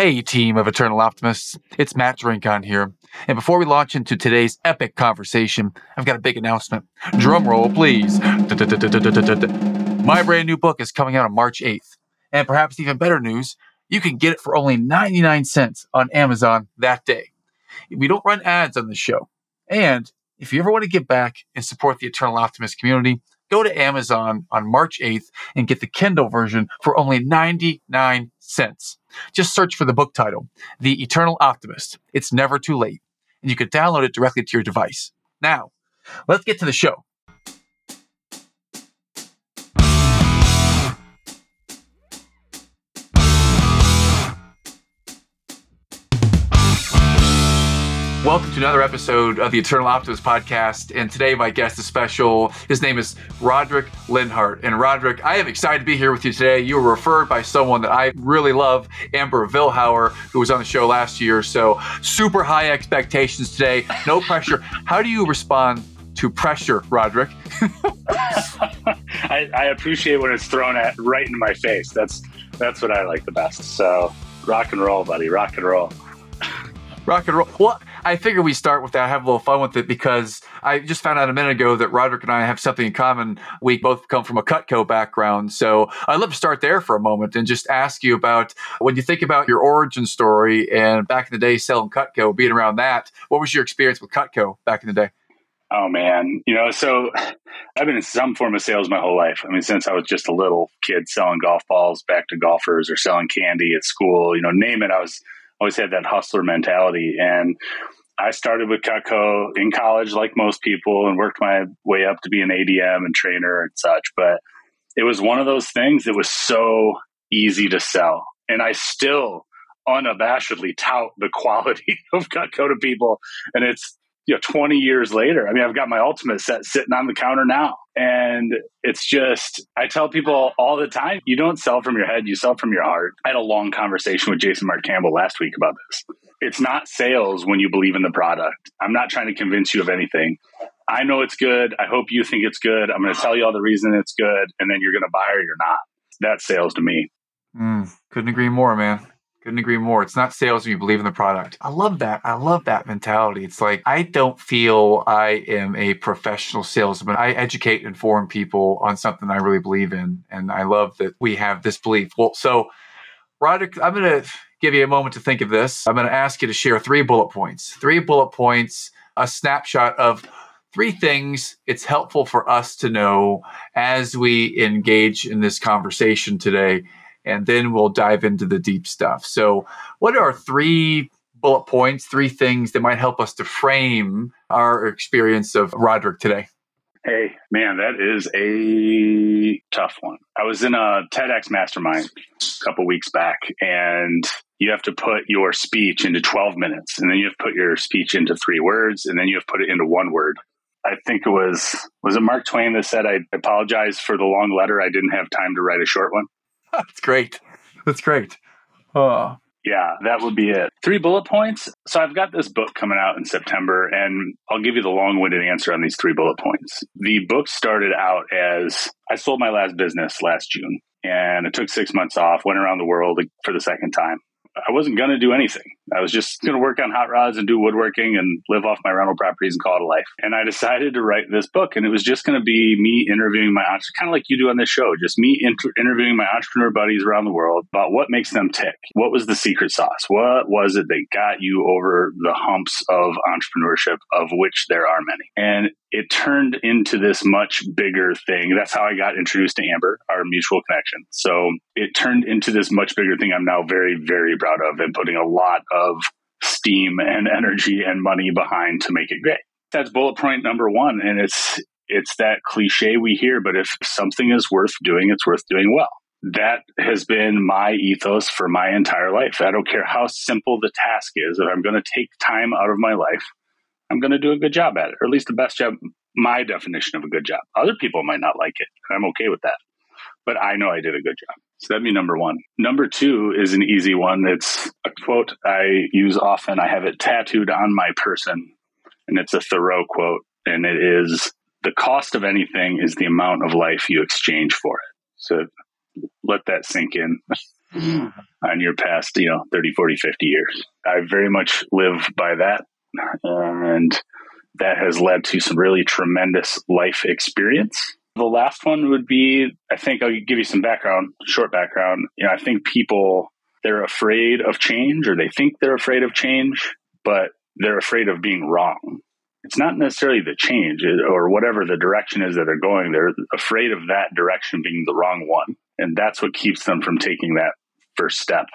Hey, team of Eternal Optimists. It's Matt Drinkhahn here. And before we launch into today's epic conversation, I've got a big announcement. Drum roll, please. My brand new book is coming out on March 8th. And perhaps even better news, you can get it for only 99 cents on Amazon that day. We don't run ads on the show. And if you ever want to give back and support the Eternal Optimist community, go to Amazon on March 8th and get the Kindle version for only 99 cents. Just search for the book title, The Eternal Optimist. It's never too late. And you can download it directly to your device. Now, let's get to the show. To another episode of the Eternal Optimist podcast. And today, my guest is special. His name is Rodric Lenhart. And Rodric, I am excited to be here with you today. You were referred by someone that I really love, Amber Vilhauer, who was on the show last year. So, super high expectations today. No pressure. How do you respond to pressure, Rodric? I, I appreciate when it's thrown at right in my face. That's that's what I like the best. So, rock and roll, buddy. Rock and roll. Rock and roll. Well, I figure we start with that, have a little fun with it because I just found out a minute ago that Rodric and I have something in common. We both come from a Cutco background. So I'd love to start there for a moment and just ask you about when you think about your origin story and back in the day selling Cutco, being around that, what was your experience with Cutco back in the day? Oh man, you know, so I've been in some form of sales my whole life. I mean, since I was just a little kid selling golf balls back to golfers or selling candy at school, you know, name it, I was always had that hustler mentality. And I started with Cutco in college, like most people, and worked my way up to be an ADM and trainer and such. But it was one of those things that was so easy to sell. And I still unabashedly tout the quality of Cutco to people. And it's, you know, 20 years later. I mean, I've got my ultimate set sitting on the counter now. And it's just, I tell people all the time, you don't sell from your head, you sell from your heart. I had a long conversation with Jason Mark Campbell last week about this. It's not sales when you believe in the product. I'm not trying to convince you of anything. I know it's good. I hope you think it's good. I'm going to tell you all the reason it's good, and then you're going to buy or you're not. That's sales to me. Mm, couldn't agree more, man. Couldn't agree more. It's not sales when you believe in the product. I love that. I love that mentality. It's like I don't feel I am a professional salesman. I educate and inform people on something I really believe in. And I love that we have this belief. Well, so Rodric, I'm going to give you a moment to think of this. I'm going to ask you to share three bullet points. Three bullet points, a snapshot of three things it's helpful for us to know as we engage in this conversation today and then we'll dive into the deep stuff. So, what are three bullet points, three things that might help us to frame our experience of Rodric today? Hey, man, that is a tough one. I was in a TEDx mastermind a couple weeks back, and you have to put your speech into 12 minutes, and then you have to put your speech into three words, and then you have to put it into one word. I think it was was it Mark Twain that said, "I apologize for the long letter. I didn't have time to write a short one." That's great. That's great. Oh. Yeah, that would be it. Three bullet points. So I've got this book coming out in September, and I'll give you the long winded answer on these three bullet points. The book started out as I sold my last business last June, and it took six months off, went around the world for the second time. I wasn't going to do anything. I was just going to work on hot rods and do woodworking and live off my rental properties and call it a life. And I decided to write this book, and it was just going to be me interviewing my kind of like you do on this show, just me inter- interviewing my entrepreneur buddies around the world about what makes them tick. What was the secret sauce? What was it that got you over the humps of entrepreneurship, of which there are many? And it turned into this much bigger thing. That's how I got introduced to Amber, our mutual connection. So it turned into this much bigger thing I'm now very, very proud of and putting a lot of steam and energy and money behind to make it great. That's bullet point number one. And it's it's that cliche we hear, but if something is worth doing, it's worth doing well. That has been my ethos for my entire life. I don't care how simple the task is. If I'm going to take time out of my life I'm going to do a good job at it, or at least the best job, my definition of a good job. Other people might not like it, and I'm okay with that. But I know I did a good job. So that'd be number one. Number two is an easy one. It's a quote I use often. I have it tattooed on my person, and it's a Thoreau quote, and it is the cost of anything is the amount of life you exchange for it. So let that sink in. on your past, you know, 30, 40, 50 years. I very much live by that. And that has led to some really tremendous life experience. The last one would be I think I'll give you some background, short background. You know, I think people they're afraid of change or they think they're afraid of change, but they're afraid of being wrong. It's not necessarily the change or whatever the direction is that they're going. They're afraid of that direction being the wrong one. And that's what keeps them from taking that first step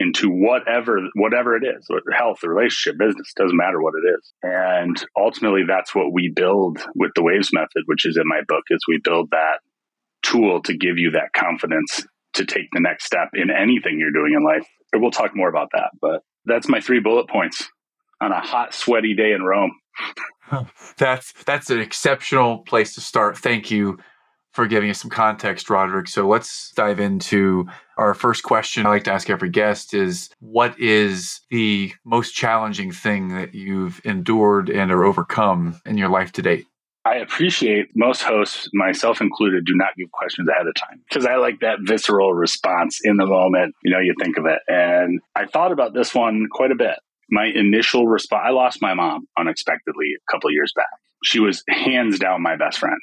into whatever whatever it is health relationship business doesn't matter what it is. And ultimately that's what we build with the waves method which is in my book is we build that tool to give you that confidence to take the next step in anything you're doing in life. We'll talk more about that but that's my three bullet points on a hot sweaty day in rome. That's that's an exceptional place to start. Thank you for giving us some context, Rodric. So let's dive into our first question. I like to ask every guest is what is the most challenging thing that you've endured and or overcome in your life to date? I appreciate most hosts, myself included, do not give questions ahead of time because I like that visceral response in the moment. You know, you think of it. And I thought about this one quite a bit. My initial response, I lost my mom unexpectedly a couple years back. She was hands down my best friend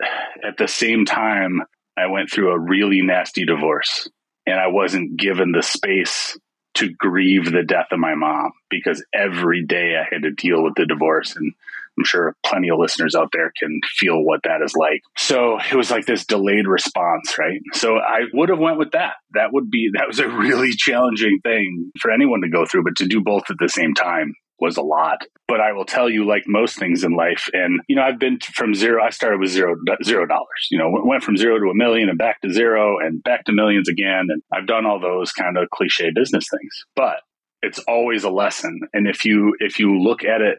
at the same time, I went through a really nasty divorce and I wasn't given the space to grieve the death of my mom because every day I had to deal with the divorce. And I'm sure plenty of listeners out there can feel what that is like. So it was like this delayed response, right? So I would have went with that. That would be, that was a really challenging thing for anyone to go through, but to do both at the same time was a lot. But I will tell you, like most things in life, and you know, I've been from zero. I started with zero zero dollars. You know, went from zero to a million and back to zero and back to millions again. And I've done all those kind of cliche business things. But it's always a lesson. And if you if you look at it,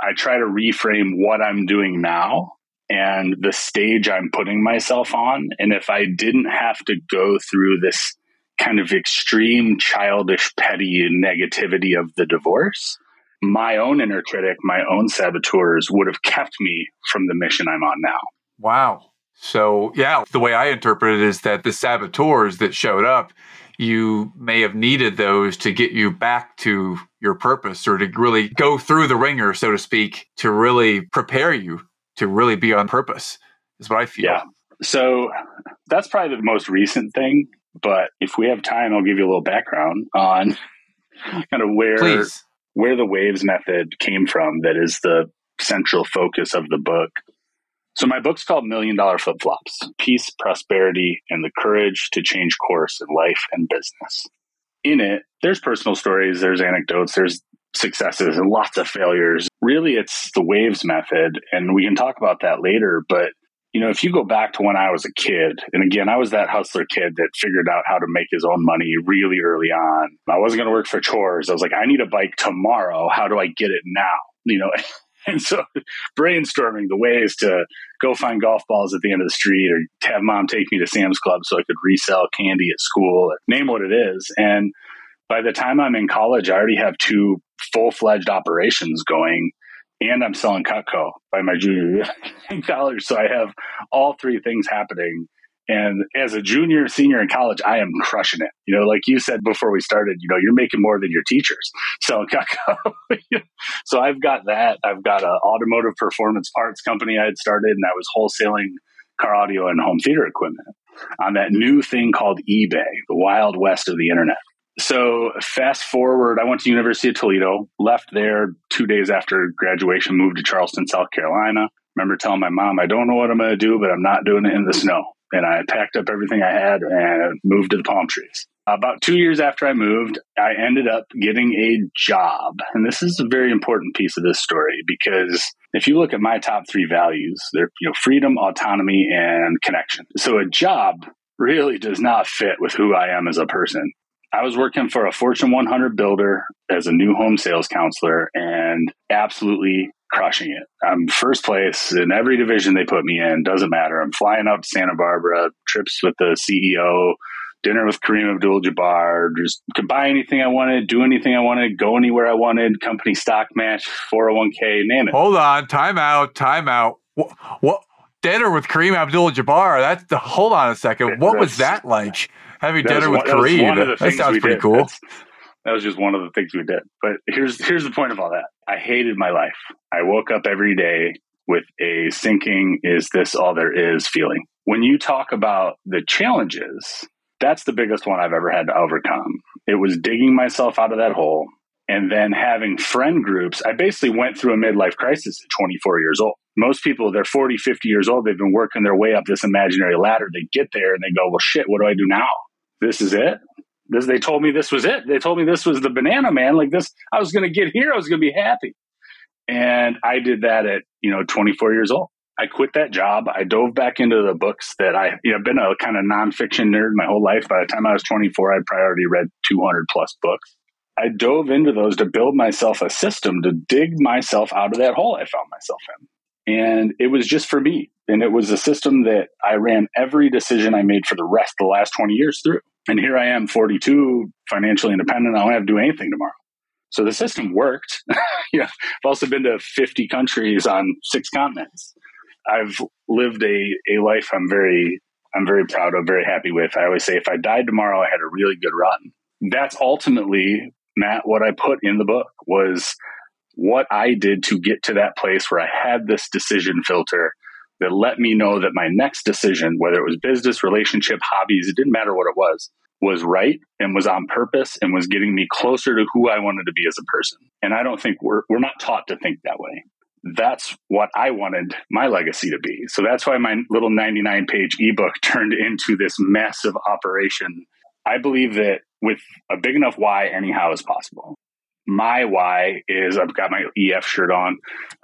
I try to reframe what I'm doing now and the stage I'm putting myself on. And if I didn't have to go through this kind of extreme childish petty negativity of the divorce my own inner critic, my own saboteurs would have kept me from the mission I'm on now. Wow. So, yeah, the way I interpret it is that the saboteurs that showed up, you may have needed those to get you back to your purpose or to really go through the ringer, so to speak, to really prepare you to really be on purpose, is what I feel. Yeah. So, that's probably the most recent thing. But if we have time, I'll give you a little background on kind of where Please where the waves method came from that is the central focus of the book. So my book's called Million Dollar Flip Flops: Peace, Prosperity, and the Courage to Change Course in Life and Business. In it, there's personal stories, there's anecdotes, there's successes and lots of failures. Really, it's the waves method, and we can talk about that later, but you know, if you go back to when I was a kid, and again, I was that hustler kid that figured out how to make his own money really early on. I wasn't going to work for chores. I was like, I need a bike tomorrow. How do I get it now? You know, and so brainstorming the ways to go find golf balls at the end of the street or have mom take me to Sam's Club so I could resell candy at school, name what it is. And by the time I'm in college, I already have two full fledged operations going and I'm selling Cutco by my junior year in college. So I have all three things happening. And as a junior, senior in college, I am crushing it. You know, like you said before we started, you know, you're making more than your teachers selling Cutco. so I've got that. I've got an automotive performance parts company I had started, and I was wholesaling car audio and home theater equipment on that new thing called eBay, the wild west of the internet so fast forward, I went to University of Toledo, left there two days after graduation, moved to Charleston, South Carolina. Remember telling my mom, I don't know what I'm going to do, but I'm not doing it in the snow. And I packed up everything I had and moved to the palm trees. About two years after I moved, I ended up getting a job. And this is a very important piece of this story because if you look at my top three values, they're you know freedom, autonomy, and connection. So a job really does not fit with who I am as a person. I was working for a Fortune 100 builder as a new home sales counselor and absolutely crushing it. I'm first place in every division they put me in. Doesn't matter. I'm flying up to Santa Barbara, trips with the CEO, dinner with Kareem Abdul-Jabbar. Just could buy anything I wanted, do anything I wanted, go anywhere I wanted. Company stock match, 401k, name it. Hold on, time out, time out. What? what? Dinner with Kareem Abdul-Jabbar. That's the. Hold on a second. What was that like? Having dinner with Kareem. That sounds pretty did. cool. That's, that was just one of the things we did. But here's here's the point of all that. I hated my life. I woke up every day with a sinking, is this all there is feeling. When you talk about the challenges, that's the biggest one I've ever had to overcome. It was digging myself out of that hole and then having friend groups. I basically went through a midlife crisis at 24 years old. Most people, they're 40, 50 years old. They've been working their way up this imaginary ladder. They get there and they go, well, shit, what do I do now? This is it. This, they told me this was it. They told me this was the banana man. Like this, I was going to get here. I was going to be happy. And I did that at, you know, 24 years old. I quit that job. I dove back into the books that I, you know, been a kind of nonfiction nerd my whole life. By the time I was 24, I'd probably already read 200 plus books. I dove into those to build myself a system to dig myself out of that hole I found myself in. And it was just for me. And it was a system that I ran every decision I made for the rest of the last 20 years through. And here I am, 42, financially independent. I don't have to do anything tomorrow. So the system worked. yeah, I've also been to 50 countries on six continents. I've lived a, a life I'm very I'm very proud of, very happy with. I always say if I died tomorrow, I had a really good run. That's ultimately, Matt, what I put in the book was what I did to get to that place where I had this decision filter that let me know that my next decision, whether it was business, relationship, hobbies, it didn't matter what it was, was right and was on purpose and was getting me closer to who I wanted to be as a person. And I don't think we're we're not taught to think that way. That's what I wanted my legacy to be. So that's why my little 99 page ebook turned into this massive operation. I believe that with a big enough why, anyhow is possible. My why is I've got my EF shirt on.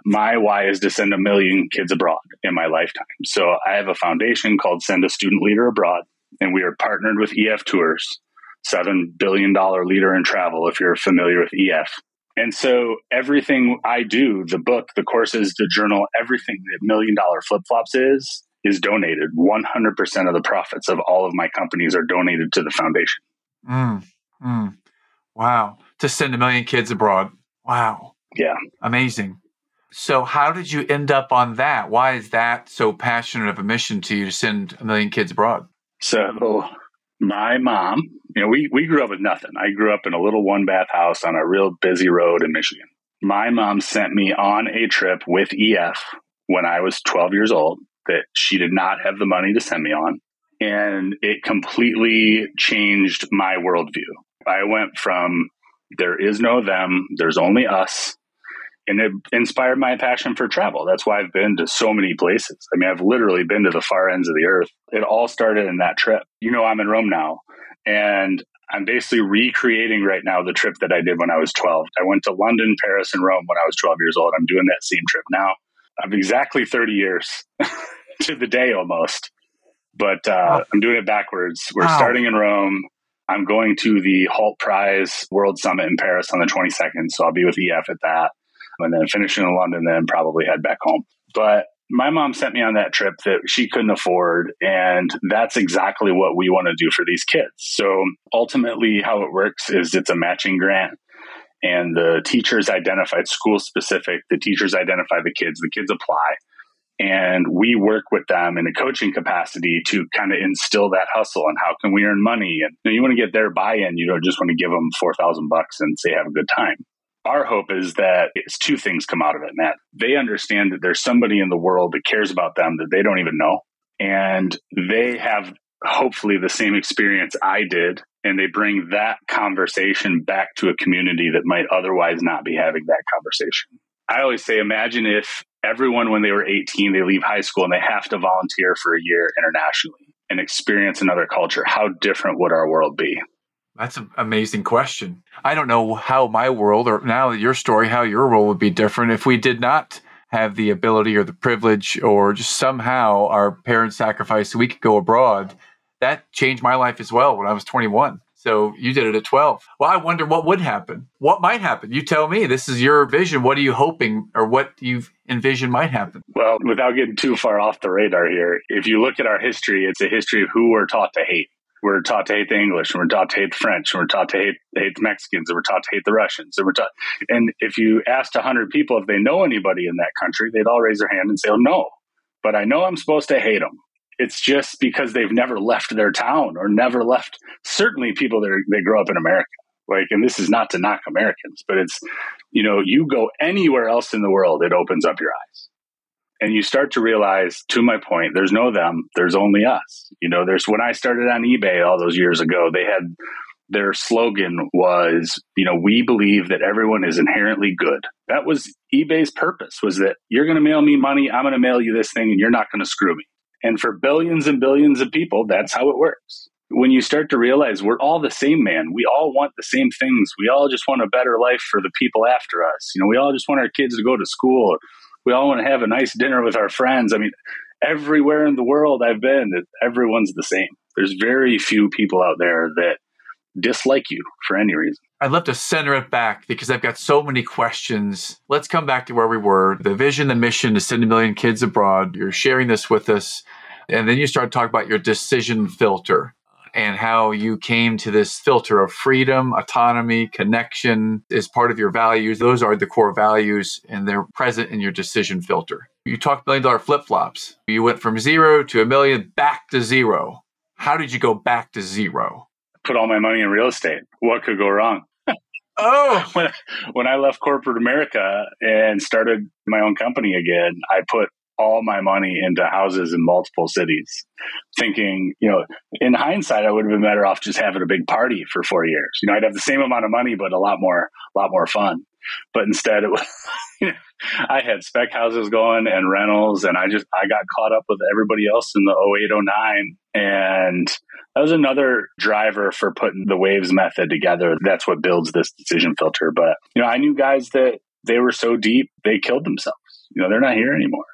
My why is to send a million kids abroad in my lifetime. So I have a foundation called Send a Student Leader Abroad and we are partnered with EF Tours, $7 billion leader in travel, if you're familiar with EF. And so everything I do, the book, the courses, the journal, everything that Million Dollar Flip Flops is, is donated. 100% of the profits of all of my companies are donated to the foundation. Mm, mm. Wow. To send a million kids abroad. Wow. Yeah. Amazing. So, how did you end up on that? Why is that so passionate of a mission to you to send a million kids abroad? So my mom, you know, we, we grew up with nothing. I grew up in a little one bath house on a real busy road in Michigan. My mom sent me on a trip with EF when I was 12 years old that she did not have the money to send me on. And it completely changed my worldview. I went from there is no them, there's only us, and it inspired my passion for travel. That's why I've been to so many places. I mean, I've literally been to the far ends of the earth. It all started in that trip. You know, I'm in Rome now, and I'm basically recreating right now the trip that I did when I was 12. I went to London, Paris, and Rome when I was 12 years old. I'm doing that same trip now. I'm exactly 30 years to the day almost, but uh, I'm doing it backwards. We're wow. starting in Rome. I'm going to the Hult Prize World Summit in Paris on the 22nd, so I'll be with EF at that and then finishing in London, then probably head back home. But my mom sent me on that trip that she couldn't afford. And that's exactly what we want to do for these kids. So ultimately, how it works is it's a matching grant. And the teachers identified school specific, the teachers identify the kids, the kids apply. And we work with them in a coaching capacity to kind of instill that hustle and how can we earn money. And you, know, you want to get their buy in. You don't just want to give them 4,000 bucks and say, have a good time our hope is that it's two things come out of it, Matt. They understand that there's somebody in the world that cares about them that they don't even know. And they have hopefully the same experience I did. And they bring that conversation back to a community that might otherwise not be having that conversation. I always say, imagine if everyone, when they were 18, they leave high school and they have to volunteer for a year internationally and experience another culture. How different would our world be? That's an amazing question. I don't know how my world, or now your story, how your world would be different if we did not have the ability or the privilege, or just somehow our parents sacrificed so we could go abroad. That changed my life as well when I was 21. So you did it at 12. Well, I wonder what would happen. What might happen? You tell me. This is your vision. What are you hoping or what you've envision might happen? Well, without getting too far off the radar here, if you look at our history, it's a history of who we're taught to hate we're taught to hate the English, and we're taught to hate the French, and we're taught to hate hate the Mexicans, and we're taught to hate the Russians, and we're taught. And if you asked hundred people if they know anybody in that country, they'd all raise their hand and say, "Oh no," but I know I'm supposed to hate them. It's just because they've never left their town or never left. Certainly, people that are, they grow up in America, like, and this is not to knock Americans, but it's you know, you go anywhere else in the world, it opens up your eyes, and you start to realize. To my point, there's no them, there's only us. You know, there's when I started on eBay all those years ago, they had their slogan was, you know, we believe that everyone is inherently good. That was eBay's purpose was that you're going to mail me money, I'm going to mail you this thing and you're not going to screw me. And for billions and billions of people, that's how it works. When you start to realize we're all the same man, we all want the same things. We all just want a better life for the people after us. You know, we all just want our kids to go to school. We all want to have a nice dinner with our friends. I mean, everywhere in the world I've been, everyone's the same. There's very few people out there that dislike you for any reason. I'd love to center it back because I've got so many questions. Let's come back to where we were. The vision, the mission to send a million kids abroad. You're sharing this with us. And then you start talking about your decision filter and how you came to this filter of freedom, autonomy, connection is part of your values. Those are the core values and they're present in your decision filter. You talked million dollar flip flops. You went from zero to a million back to zero. How did you go back to zero? Put all my money in real estate. What could go wrong? oh, when, when I left corporate America and started my own company again, I put all my money into houses in multiple cities, thinking, you know, in hindsight, I would have been better off just having a big party for four years. You know, I'd have the same amount of money, but a lot more, a lot more fun. But instead, it was, I had spec houses going and rentals, and I just I got caught up with everybody else in the 0809 and that was another driver for putting the waves method together. That's what builds this decision filter. But, you know, I knew guys that they were so deep, they killed themselves. You know, they're not here anymore.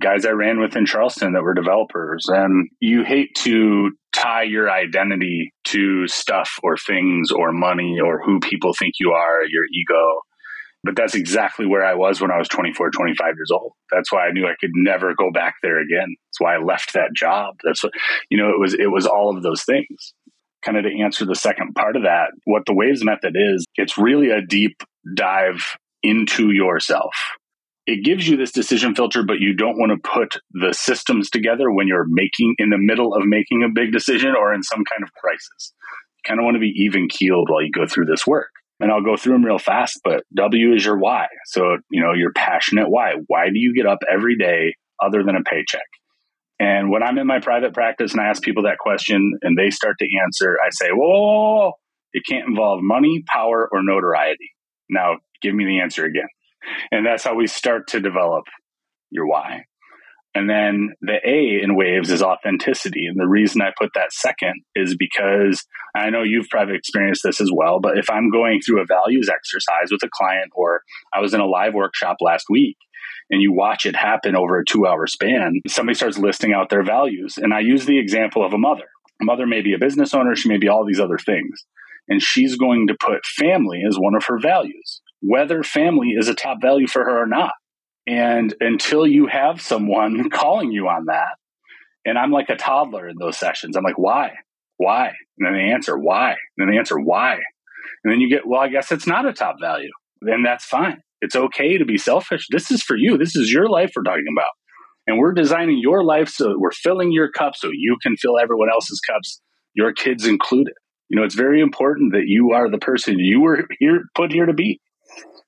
Guys I ran with in Charleston that were developers. And you hate to tie your identity to stuff or things or money or who people think you are, your ego. But that's exactly where I was when I was 24, 25 years old. That's why I knew I could never go back there again. That's why I left that job. That's what, you know, it was, it was all of those things. Kind of to answer the second part of that, what the waves method is, it's really a deep dive into yourself. It gives you this decision filter, but you don't want to put the systems together when you're making in the middle of making a big decision or in some kind of crisis. You kind of want to be even keeled while you go through this work and I'll go through them real fast, but W is your why. So, you know, your passionate why. Why do you get up every day other than a paycheck? And when I'm in my private practice and I ask people that question and they start to answer, I say, whoa, whoa, whoa, it can't involve money, power, or notoriety. Now, give me the answer again. And that's how we start to develop your why. And then the A in waves is authenticity. And the reason I put that second is because I know you've probably experienced this as well, but if I'm going through a values exercise with a client, or I was in a live workshop last week and you watch it happen over a two hour span, somebody starts listing out their values. And I use the example of a mother. A mother may be a business owner, she may be all these other things. And she's going to put family as one of her values, whether family is a top value for her or not. And until you have someone calling you on that, and I'm like a toddler in those sessions, I'm like, why? Why? And then they answer, why? And then they answer, why? And then you get, well, I guess it's not a top value. Then that's fine. It's okay to be selfish. This is for you. This is your life we're talking about. And we're designing your life so we're filling your cup so you can fill everyone else's cups, your kids included. You know, it's very important that you are the person you were here put here to be.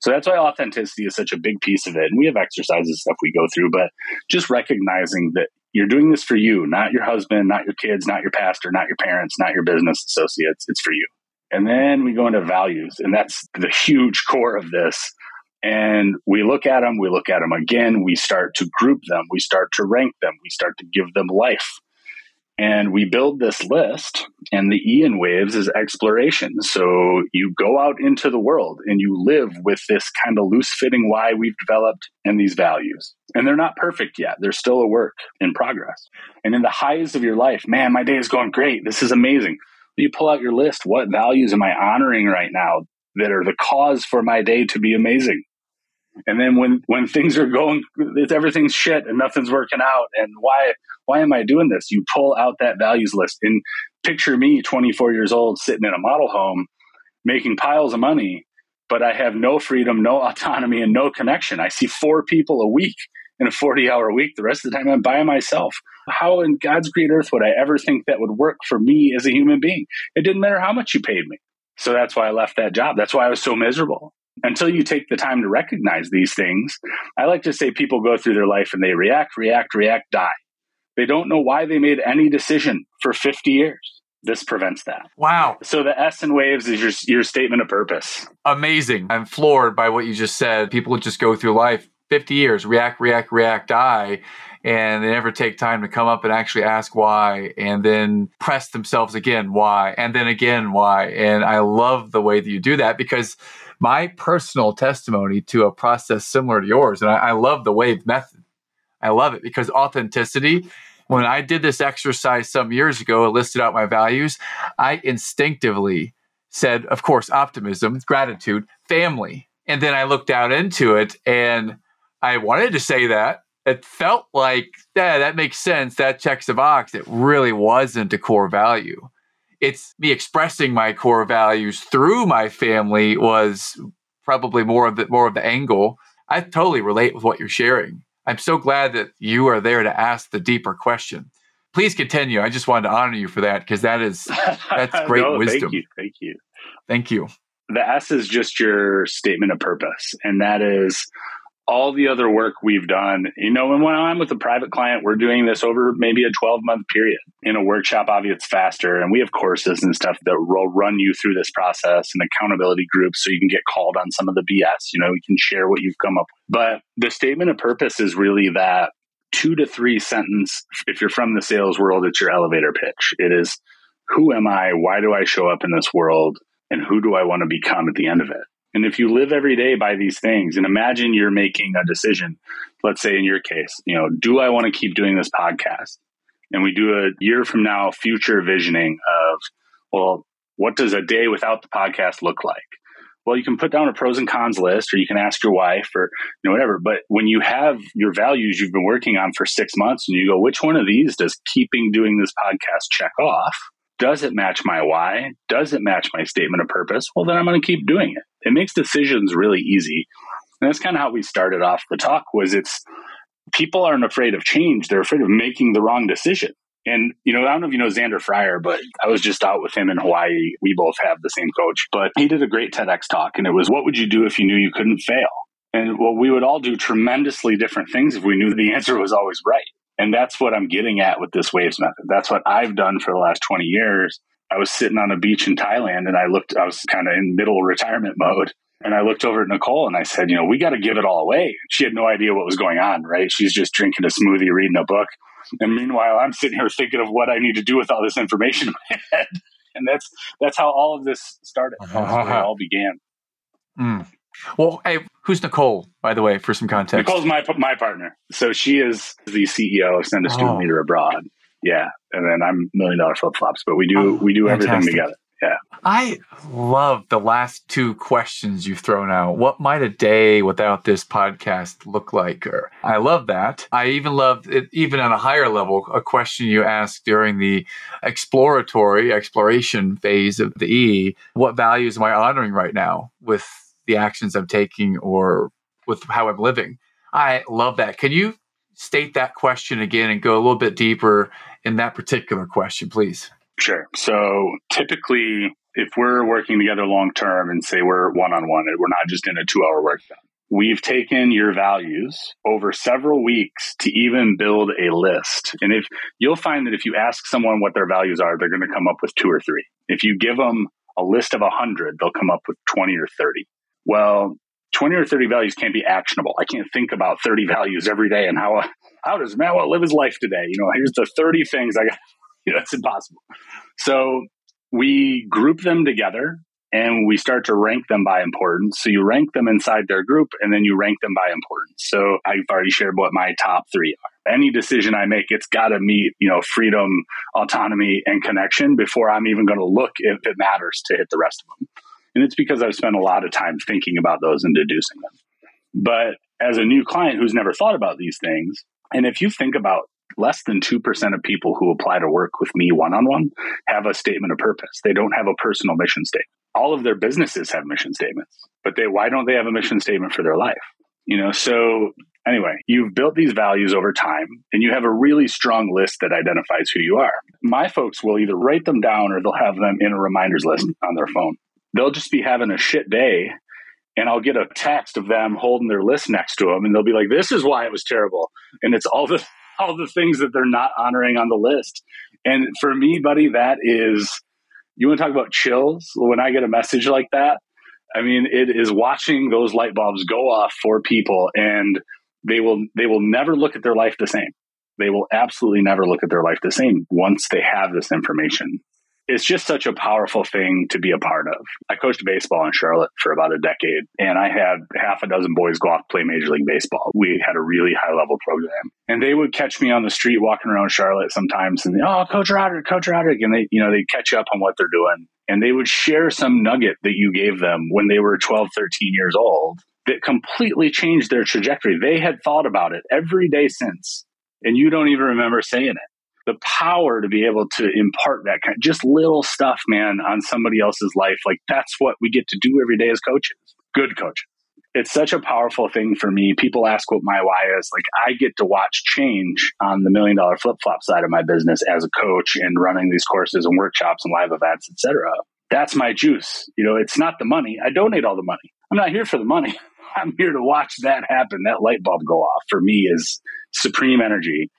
So that's why authenticity is such a big piece of it. And we have exercises stuff we go through, but just recognizing that you're doing this for you, not your husband, not your kids, not your pastor, not your parents, not your business associates. It's for you. And then we go into values, and that's the huge core of this. And we look at them, we look at them again, we start to group them, we start to rank them, we start to give them life. And we build this list, and the E in waves is exploration. So you go out into the world and you live with this kind of loose fitting why we've developed and these values. And they're not perfect yet, they're still a work in progress. And in the highs of your life, man, my day is going great. This is amazing. You pull out your list. What values am I honoring right now that are the cause for my day to be amazing? And then when when things are going, everything's shit and nothing's working out. And why why am I doing this? You pull out that values list and picture me, 24 years old, sitting in a model home, making piles of money, but I have no freedom, no autonomy, and no connection. I see four people a week in a 40 hour week. The rest of the time, I'm by myself. How in God's great earth would I ever think that would work for me as a human being? It didn't matter how much you paid me. So that's why I left that job. That's why I was so miserable. Until you take the time to recognize these things, I like to say people go through their life and they react, react, react, die. They don't know why they made any decision for 50 years. This prevents that. Wow. So the S in waves is your your statement of purpose. Amazing. I'm floored by what you just said. People just go through life 50 years, react, react, react, die, and they never take time to come up and actually ask why and then press themselves again why and then again why. And I love the way that you do that because my personal testimony to a process similar to yours, and I, I love the wave method. I love it because authenticity when I did this exercise some years ago, it listed out my values, I instinctively said, of course, optimism, gratitude, family. And then I looked out into it and I wanted to say that. It felt like, yeah, that makes sense. That checks the box. It really wasn't a core value. It's me expressing my core values through my family was probably more of the more of the angle. I totally relate with what you're sharing. I'm so glad that you are there to ask the deeper question. Please continue. I just wanted to honor you for that because that is that's great no, wisdom. Thank you. Thank you. Thank you. The S is just your statement of purpose, and that is all the other work we've done, you know, when, when I'm with a private client, we're doing this over maybe a 12 month period. In a workshop, obviously it's faster. And we have courses and stuff that will run you through this process and accountability groups so you can get called on some of the BS. You know, we can share what you've come up with. But the statement of purpose is really that two to three sentence. If you're from the sales world, it's your elevator pitch. It is, who am I? Why do I show up in this world? And who do I want to become at the end of it? And if you live every day by these things, and imagine you're making a decision, let's say in your case, you know, do I want to keep doing this podcast? And we do a year from now future visioning of, well, what does a day without the podcast look like? Well, you can put down a pros and cons list, or you can ask your wife, or you know whatever. But when you have your values you've been working on for six months, and you go, which one of these does keeping doing this podcast check off? Does it match my why? Does it match my statement of purpose? Well, then I'm going to keep doing it it makes decisions really easy. And that's kind of how we started off the talk was it's people aren't afraid of change. They're afraid of making the wrong decision. And, you know, I don't know if you know Zander Fryer, but I was just out with him in Hawaii. We both have the same coach, but he did a great TEDx talk and it was, what would you do if you knew you couldn't fail? And well, we would all do tremendously different things if we knew the answer was always right. And that's what I'm getting at with this waves method. That's what I've done for the last 20 years. I was sitting on a beach in Thailand and I looked, I was kind of in middle retirement mode. And I looked over at Nicole and I said, you know, we got to give it all away. She had no idea what was going on, right? She's just drinking a smoothie, reading a book. And meanwhile, I'm sitting here thinking of what I need to do with all this information in my head. And that's that's how all of this started. That's where it all began. Mm. Well, hey, who's Nicole, by the way, for some context? Nicole's my my partner. So she is the CEO of Send a Student oh. Leader Abroad. Yeah, and then I'm Million Dollar Flip Flops, but we do oh, we do fantastic. everything together. Yeah. I love the last two questions you've thrown out. What might a day without this podcast look like? Or I love that. I even love it, even on a higher level, a question you asked during the exploratory exploration phase of the E. What values am I honoring right now with the actions I'm taking or with how I'm living? I love that. Can you state that question again and go a little bit deeper in that particular question, please? Sure. So typically, if we're working together long term and say we're one on one, and we're not just in a two hour workshop. We've taken your values over several weeks to even build a list. And if you'll find that if you ask someone what their values are, they're going to come up with two or three. If you give them a list of 100, they'll come up with 20 or 30. Well, 20 or 30 values can't be actionable. I can't think about 30 values every day and how how does Matt live his life today? You know, here's the 30 things I got. You know, it's impossible. So we group them together and we start to rank them by importance. So you rank them inside their group and then you rank them by importance. So I've already shared what my top three are. Any decision I make, it's got to meet, you know, freedom, autonomy, and connection before I'm even going to look if it matters to hit the rest of them. And it's because I've spent a lot of time thinking about those and deducing them. But as a new client who's never thought about these things, and if you think about less than 2% of people who apply to work with me one on one have a statement of purpose. They don't have a personal mission statement. All of their businesses have mission statements, but they why don't they have a mission statement for their life? You know, so Anyway, you've built these values over time and you have a really strong list that identifies who you are. My folks will either write them down or they'll have them in a reminders list on their phone. They'll just be having a shit day and I'll get a text of them holding their list next to them and they'll be like, this is why it was terrible. And it's all the, all the things that they're not honoring on the list. And for me, buddy, that is, you want to talk about chills when I get a message like that? I mean, it is watching those light bulbs go off for people and they will they will never look at their life the same. They will absolutely never look at their life the same once they have this information. It's just such a powerful thing to be a part of. I coached baseball in Charlotte for about a decade, and I had half a dozen boys go off play Major League Baseball. We had a really high level program, and they would catch me on the street walking around Charlotte sometimes, and they, oh, Coach Rodric, Coach Rodric, and they, you know, they catch up on what they're doing, and they would share some nugget that you gave them when they were 12, 13 years old that completely changed their trajectory. They had thought about it every day since, and you don't even remember saying it. The power to be able to impart that kind, just little stuff, man, on somebody else's life. Like that's what we get to do every day as coaches, good coaches. It's such a powerful thing for me. People ask what my why is. Like I get to watch change on the million dollar flip flop side of my business as a coach and running these courses and workshops and live events, etc. That's my juice. You know, it's not the money. I donate all the money. I'm not here for the money. I'm here to watch that happen, that light bulb go off for me is supreme energy.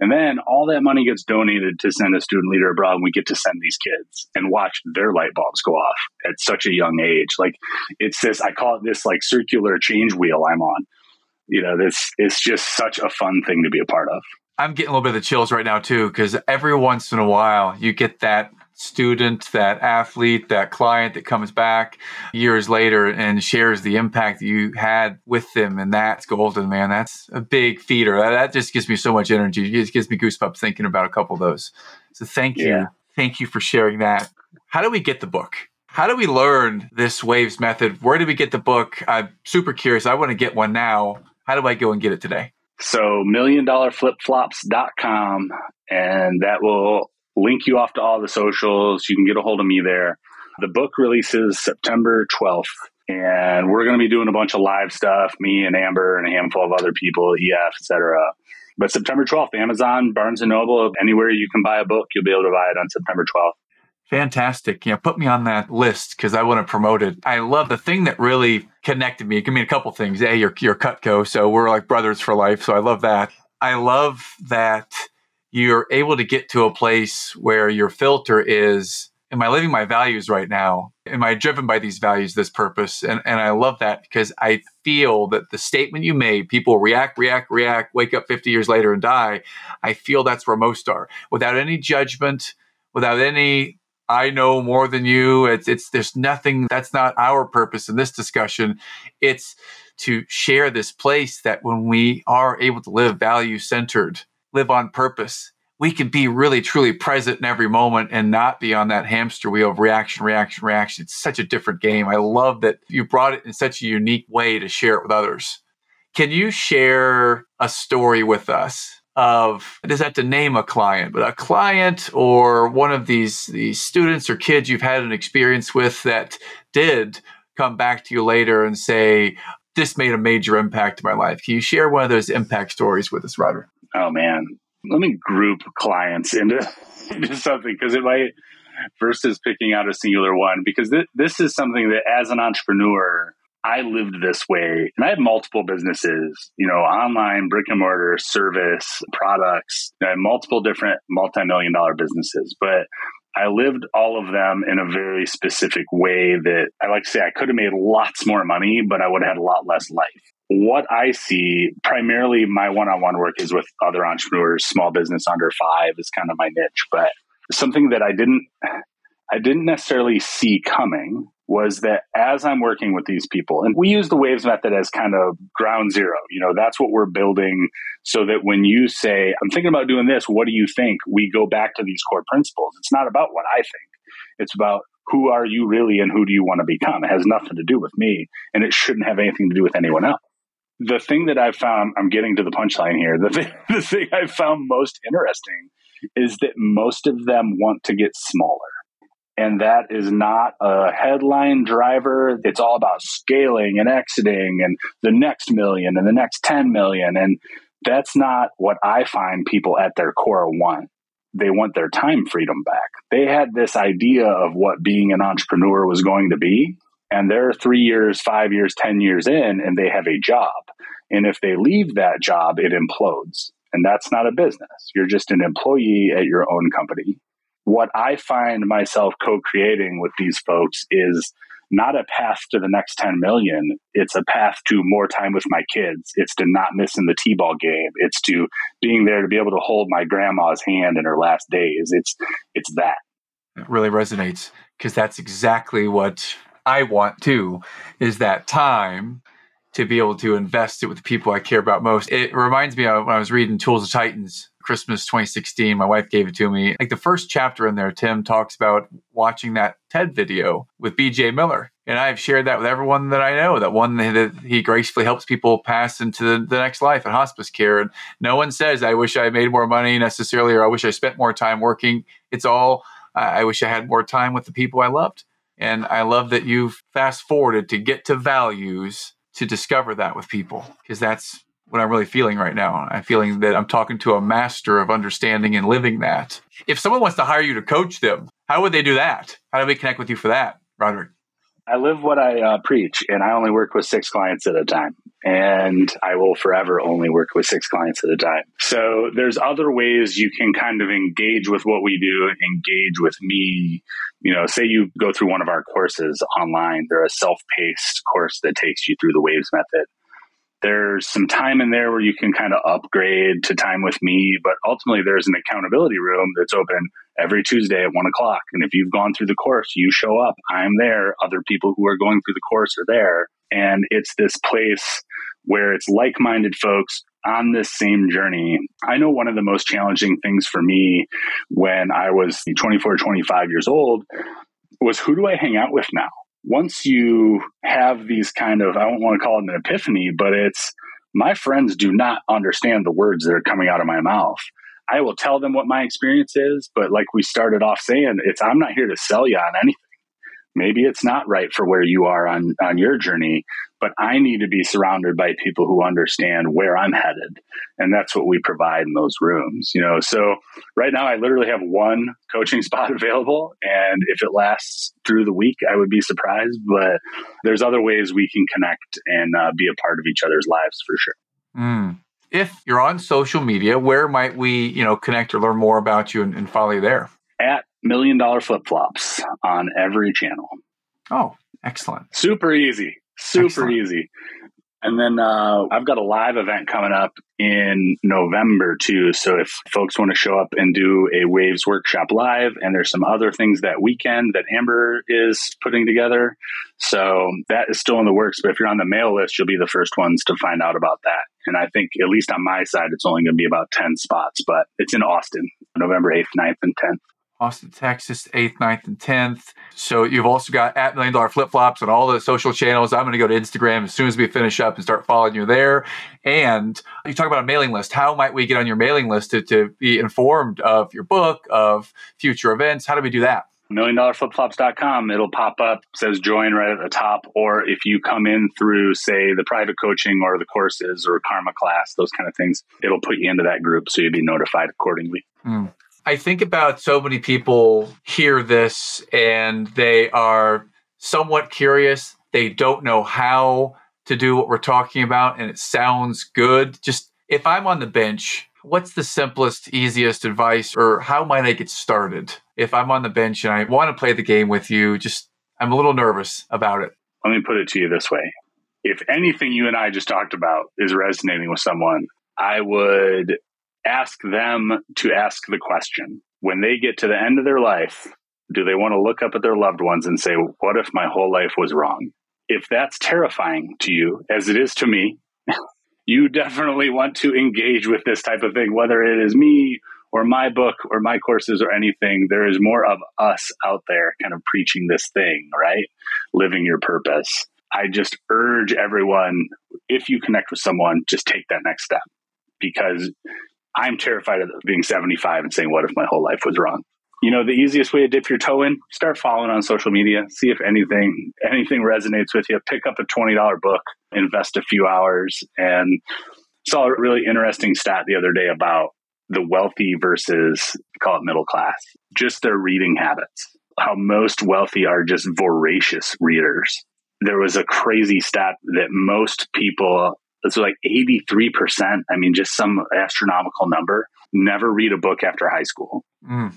And then all that money gets donated to send a student leader abroad, and we get to send these kids and watch their light bulbs go off at such a young age. Like it's this, I call it this like circular change wheel I'm on. You know, this it's just such a fun thing to be a part of. I'm getting a little bit of the chills right now too, because every once in a while you get that student, that athlete, that client that comes back years later and shares the impact that you had with them. And that's golden, man. That's a big feeder. That just gives me so much energy. It just gives me goosebumps thinking about a couple of those. So thank you. Yeah. Thank you for sharing that. How do we get the book? How do we learn this waves method? Where do we get the book? I'm super curious. I want to get one now. How do I go and get it today? So milliondollarflipflops.com and that will link you off to all the socials. You can get a hold of me there. The book releases September 12th, and we're going to be doing a bunch of live stuff, me and Amber and a handful of other people, EF, etc. But September 12th, Amazon, Barnes Noble, anywhere you can buy a book, you'll be able to buy it on September 12th. Fantastic. Yeah, put me on that list because I want to promote it. I love the thing that really connected me. Give me a couple things. A, you're, you're Cutco, so we're like brothers for life. So I love that. I love that you're able to get to a place where your filter is am i living my values right now am i driven by these values this purpose and, and i love that because i feel that the statement you made people react react react wake up 50 years later and die i feel that's where most are without any judgment without any I know more than you. It's, it's, there's nothing that's not our purpose in this discussion. It's to share this place that when we are able to live value centered, live on purpose, we can be really truly present in every moment and not be on that hamster wheel of reaction, reaction, reaction. It's such a different game. I love that you brought it in such a unique way to share it with others. Can you share a story with us of does that have to name a client, but a client or one of these these students or kids you've had an experience with that did come back to you later and say, This made a major impact in my life. Can you share one of those impact stories with us, Roger? Oh man, let me group clients into, into something because it might versus picking out a singular one because th- this is something that as an entrepreneur I lived this way and I had multiple businesses, you know, online, brick and mortar, service, products, I had multiple different multi-million dollar businesses, but I lived all of them in a very specific way that I like to say I could have made lots more money, but I would have had a lot less life what I see primarily my one on one work is with other entrepreneurs, small business under five is kind of my niche. But something that I didn't I didn't necessarily see coming was that as I'm working with these people, and we use the waves method as kind of ground zero, you know, that's what we're building so that when you say, I'm thinking about doing this, what do you think? We go back to these core principles. It's not about what I think, it's about who are you really and who do you want to become? It has nothing to do with me, and it shouldn't have anything to do with anyone else the thing that I've found, I'm getting to the punchline here. The thing, the thing I've found most interesting is that most of them want to get smaller. And that is not a headline driver. It's all about scaling and exiting and the next million and the next 10 million. And that's not what I find people at their core want. They want their time freedom back. They had this idea of what being an entrepreneur was going to be. And they're three years, five years, 10 years in, and they have a job. And if they leave that job, it implodes. And that's not a business. You're just an employee at your own company. What I find myself co creating with these folks is not a path to the next 10 million. It's a path to more time with my kids. It's to not missing the T ball game. It's to being there to be able to hold my grandma's hand in her last days. It's, it's that. It really resonates because that's exactly what I want too is that time to be able to invest it with the people I care about most. It reminds me of when I was reading Tools of Titans, Christmas 2016. My wife gave it to me. Like the first chapter in there, Tim talks about watching that TED video with BJ Miller. And I've shared that with everyone that I know, that one that he gracefully helps people pass into the, the next life in hospice care. And no one says, I wish I made more money necessarily, or I wish I spent more time working. It's all, I wish I had more time with the people I loved. And I love that you've fast forwarded to get to values to discover that with people because that's what I'm really feeling right now. I'm feeling that I'm talking to a master of understanding and living that. If someone wants to hire you to coach them, how would they do that? How do they connect with you for that, Rodric? I live what I uh, preach, and I only work with six clients at a time. And I will forever only work with six clients at a time. So there's other ways you can kind of engage with what we do, engage with me. You know, say you go through one of our courses online, they're a self paced course that takes you through the waves method. There's some time in there where you can kind of upgrade to time with me, but ultimately there's an accountability room that's open every Tuesday at one o'clock. And if you've gone through the course, you show up. I'm there. Other people who are going through the course are there. And it's this place where it's like minded folks on this same journey. I know one of the most challenging things for me when I was 24, 25 years old was who do I hang out with now? Once you have these kind of, I don't want to call it an epiphany, but it's my friends do not understand the words that are coming out of my mouth. I will tell them what my experience is, but like we started off saying, it's I'm not here to sell you on anything maybe it's not right for where you are on on your journey but i need to be surrounded by people who understand where i'm headed. And that's what we provide in those rooms you know? So right now i literally have one coaching spot available. And if it lasts through the week i would be surprised but there's other ways we can connect and uh, be a part of each other's lives for sure. Mm. if you're on social media where might we you know connect or learn more about you and, and follow you there? At million dollar flip flops on every channel. Oh, excellent. Super easy. Super excellent. easy. And then uh, I've got a live event coming up in November too. So if folks want to show up and do a Waves workshop live, and there's some other things that weekend that Amber is putting together. So that is still in the works. But if you're on the mail list, you'll be the first ones to find out about that. And I think, at least on my side, it's only going to be about 10 spots, but it's in Austin, November 8th, 9th, and 10th. Austin, Texas, 8th, 9th, and 10th. So you've also got at Million Dollar Flip Flops on all the social channels. I'm going to go to Instagram as soon as we finish up and start following you there. And you talk about a mailing list. How might we get on your mailing list to, to be informed of your book, of future events? How do we do that? million dollar flipflops.com it'll pop up says join right at the top or if you come in through say the private coaching or the courses or karma class those kind of things it'll put you into that group so you'll be notified accordingly mm. I think about so many people hear this and they are somewhat curious. They don't know how to do what we're talking about and it sounds good. Just if I'm on the bench, what's the simplest, easiest advice or how might I get started? If I'm on the bench and I want to play the game with you, just I'm a little nervous about it. Let me put it to you this way. If anything you and I just talked about is resonating with someone, I would ask them to ask the question when they get to the end of their life, do they want to look up at their loved ones and say, What if my whole life was wrong? If that's terrifying to you, as it is to me, you definitely want to engage with this type of thing, whether it is me or my book or my courses or anything. There is more of us out there kind of preaching this thing, right? Living your purpose. I just urge everyone if you connect with someone, just take that next step because I'm terrified of being 75 and saying, what if my whole life was wrong? you know, the easiest way to dip your toe in, start following on social media, see if anything anything resonates with you. Pick up a twenty dollar book, invest a few hours, and saw a really interesting stat the other day about the wealthy versus call it middle class, just their reading habits. How most wealthy are just voracious readers. There was a crazy stat that most people, it's like 83%, I mean, just some astronomical number, never read a book after high school. Mm.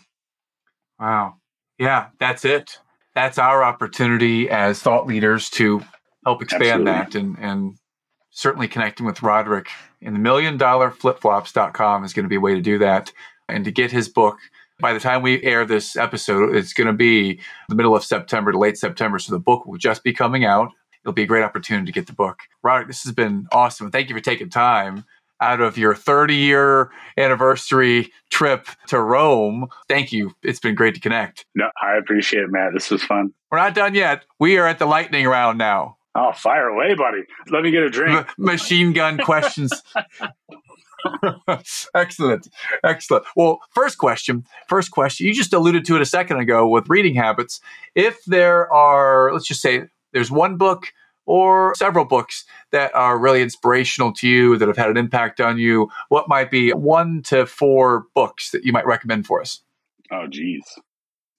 Wow. Yeah, that's it. That's our opportunity as thought leaders to help expand Absolutely. that and, and certainly connecting with Rodric in the million dollar flipflops.com is going to be a way to do that. And to get his book, by the time we air this episode, it's going to be the middle of September to late September. So the book will just be coming out. It'll be a great opportunity to get the book. Rodric, this has been awesome. Thank you for taking time out of your 30 year anniversary trip to Rome. Thank you. It's been great to connect. No, I appreciate it, Matt. This was fun. We're not done yet. We are at the lightning round now. Oh, fire away, buddy. Let me get a drink. M- machine gun questions. excellent. Excellent. Well, first question. First question. You just alluded to it a second ago with reading habits. If there are, let's just say, there's one book or several books that are really inspirational to you that have had an impact on you, what might be one to four books that you might recommend for us? Oh, geez.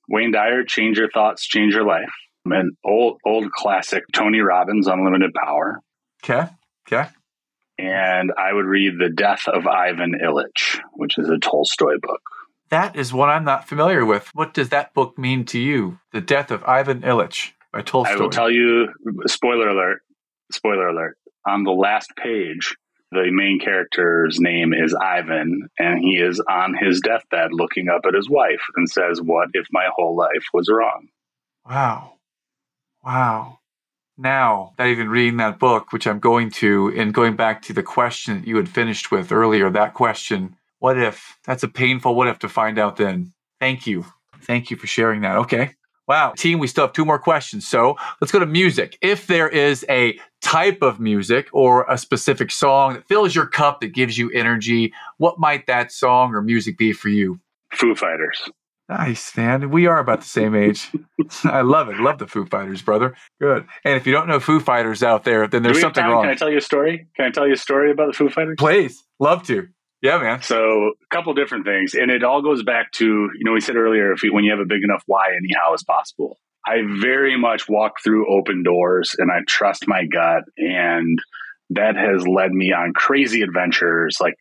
Wayne Dyer, Change Your Thoughts, Change Your Life. An old, old classic, Tony Robbins, Unlimited Power. Okay. Okay. And I would read The Death of Ivan Ilyich, which is a Tolstoy book. That is one I'm not familiar with. What does that book mean to you? The Death of Ivan Ilyich by Tolstoy. I will tell you, spoiler alert, spoiler alert. On the last page, the main character's name is Ivan, and he is on his deathbed looking up at his wife and says, What if my whole life was wrong? Wow. Wow. Now that even reading that book, which I'm going to, and going back to the question that you had finished with earlier, that question, what if? That's a painful what if to find out then. Thank you. Thank you for sharing that. Okay. Wow. Team, we still have two more questions. So let's go to music. If there is a type of music or a specific song that fills your cup, that gives you energy, what might that song or music be for you? Foo Fighters. Nice, man. We are about the same age. I love it. Love the Foo Fighters, brother. Good. And if you don't know Foo Fighters out there, then there's something wrong. Can I tell you a story? Can I tell you a story about the Foo Fighters? Please. Love to. Yeah, man. So a couple different things, and it all goes back to you know we said earlier if you, when you have a big enough why, anyhow is possible. I very much walk through open doors, and I trust my gut, and that has led me on crazy adventures, like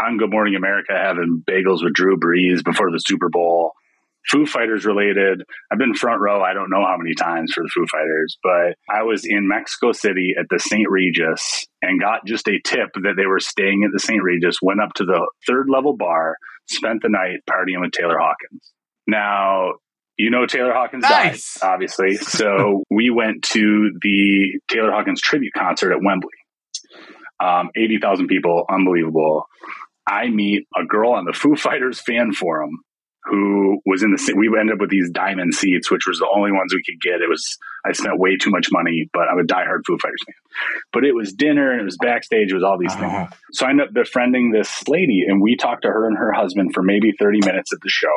on Good Morning America having bagels with Drew Brees before the Super Bowl. Foo Fighters related. I've been front row, I don't know how many times for the Foo Fighters, but I was in Mexico City at the St. Regis and got just a tip that they were staying at the St. Regis, went up to the third level bar, spent the night partying with Taylor Hawkins. Now, you know Taylor Hawkins nice. died, obviously. So we went to the Taylor Hawkins tribute concert at Wembley. Um, 80,000 people, unbelievable. I meet a girl on the Foo Fighters fan forum who was in the we ended up with these diamond seats, which was the only ones we could get. It was I spent way too much money, but I'm a diehard Foo Fighters fan. But it was dinner and it was backstage. It was all these uh-huh. things. So I ended up befriending this lady, and we talked to her and her husband for maybe 30 minutes at the show.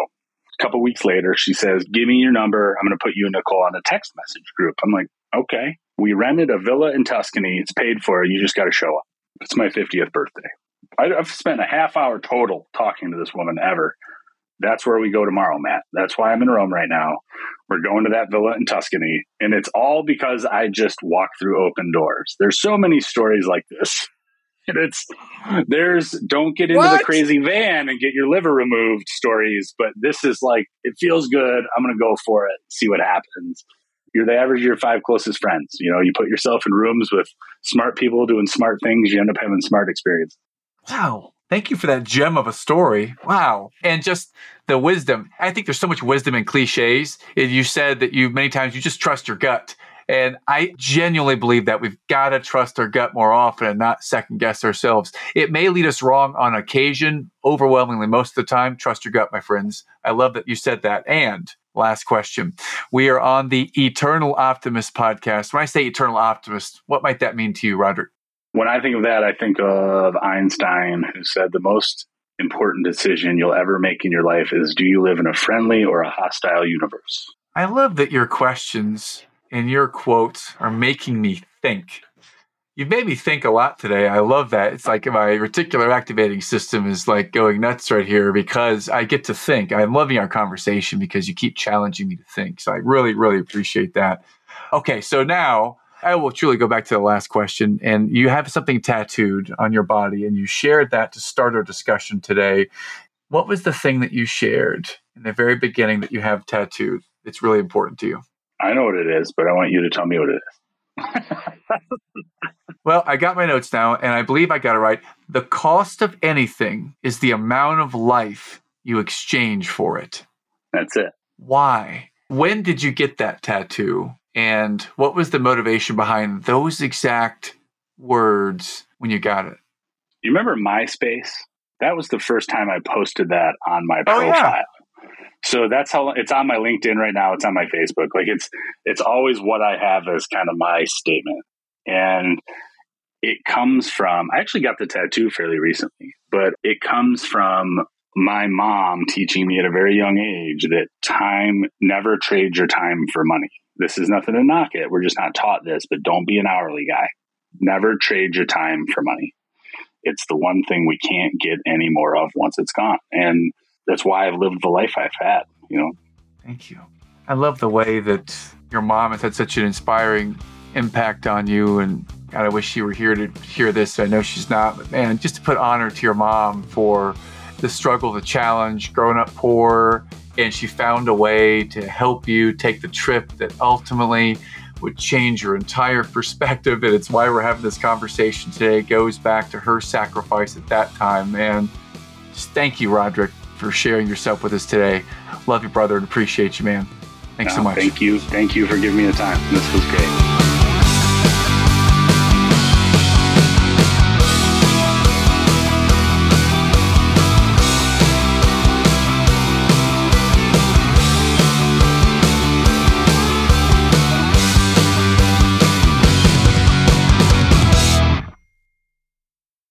A couple weeks later, she says, "Give me your number. I'm going to put you and Nicole on a text message group." I'm like, "Okay." We rented a villa in Tuscany. It's paid for. You just got to show up. It's my 50th birthday. I've spent a half hour total talking to this woman ever that's where we go tomorrow, Matt. That's why I'm in Rome right now. We're going to that villa in Tuscany. And it's all because I just walk through open doors. There's so many stories like this. And it's there's don't get into what? the crazy van and get your liver removed stories, but this is like it feels good. I'm gonna go for it, see what happens. You're the average of your five closest friends. You know, you put yourself in rooms with smart people doing smart things, you end up having smart experience. Wow. Thank you for that gem of a story. Wow. And just the wisdom. I think there's so much wisdom in cliches. You said that you many times you just trust your gut. And I genuinely believe that we've got to trust our gut more often and not second guess ourselves. It may lead us wrong on occasion, overwhelmingly most of the time. Trust your gut, my friends. I love that you said that. And last question. We are on the Eternal Optimist podcast. When I say Eternal Optimist, what might that mean to you, Rodric? When I think of that, I think of Einstein, who said the most important decision you'll ever make in your life is do you live in a friendly or a hostile universe? I love that your questions and your quotes are making me think. You've made me think a lot today. I love that. It's like my reticular activating system is like going nuts right here because I get to think. I'm loving our conversation because you keep challenging me to think. So I really, really appreciate that. Okay, so now I will truly go back to the last question. And you have something tattooed on your body, and you shared that to start our discussion today. What was the thing that you shared in the very beginning that you have tattooed that's really important to you? I know what it is, but I want you to tell me what it is. well, I got my notes now, and I believe I got it right. The cost of anything is the amount of life you exchange for it. That's it. Why? When did you get that tattoo? And what was the motivation behind those exact words when you got it? You remember MySpace? That was the first time I posted that on my profile. Oh, yeah. So that's how it's on my LinkedIn right now. It's on my Facebook. Like it's it's always what I have as kind of my statement. And it comes from I actually got the tattoo fairly recently, but it comes from my mom teaching me at a very young age that time never trade your time for money. This is nothing to knock it. We're just not taught this, but don't be an hourly guy. Never trade your time for money. It's the one thing we can't get any more of once it's gone. And that's why I've lived the life I've had, you know. Thank you. I love the way that your mom has had such an inspiring impact on you and God, I wish she were here to hear this. I know she's not, but man, just to put honor to your mom for the struggle, the challenge, growing up poor, and she found a way to help you take the trip that ultimately would change your entire perspective. And it's why we're having this conversation today. It goes back to her sacrifice at that time. Man, just thank you, Rodric, for sharing yourself with us today. Love you, brother, and appreciate you, man. Thanks no, so much. Thank you. Thank you for giving me the time. This was great.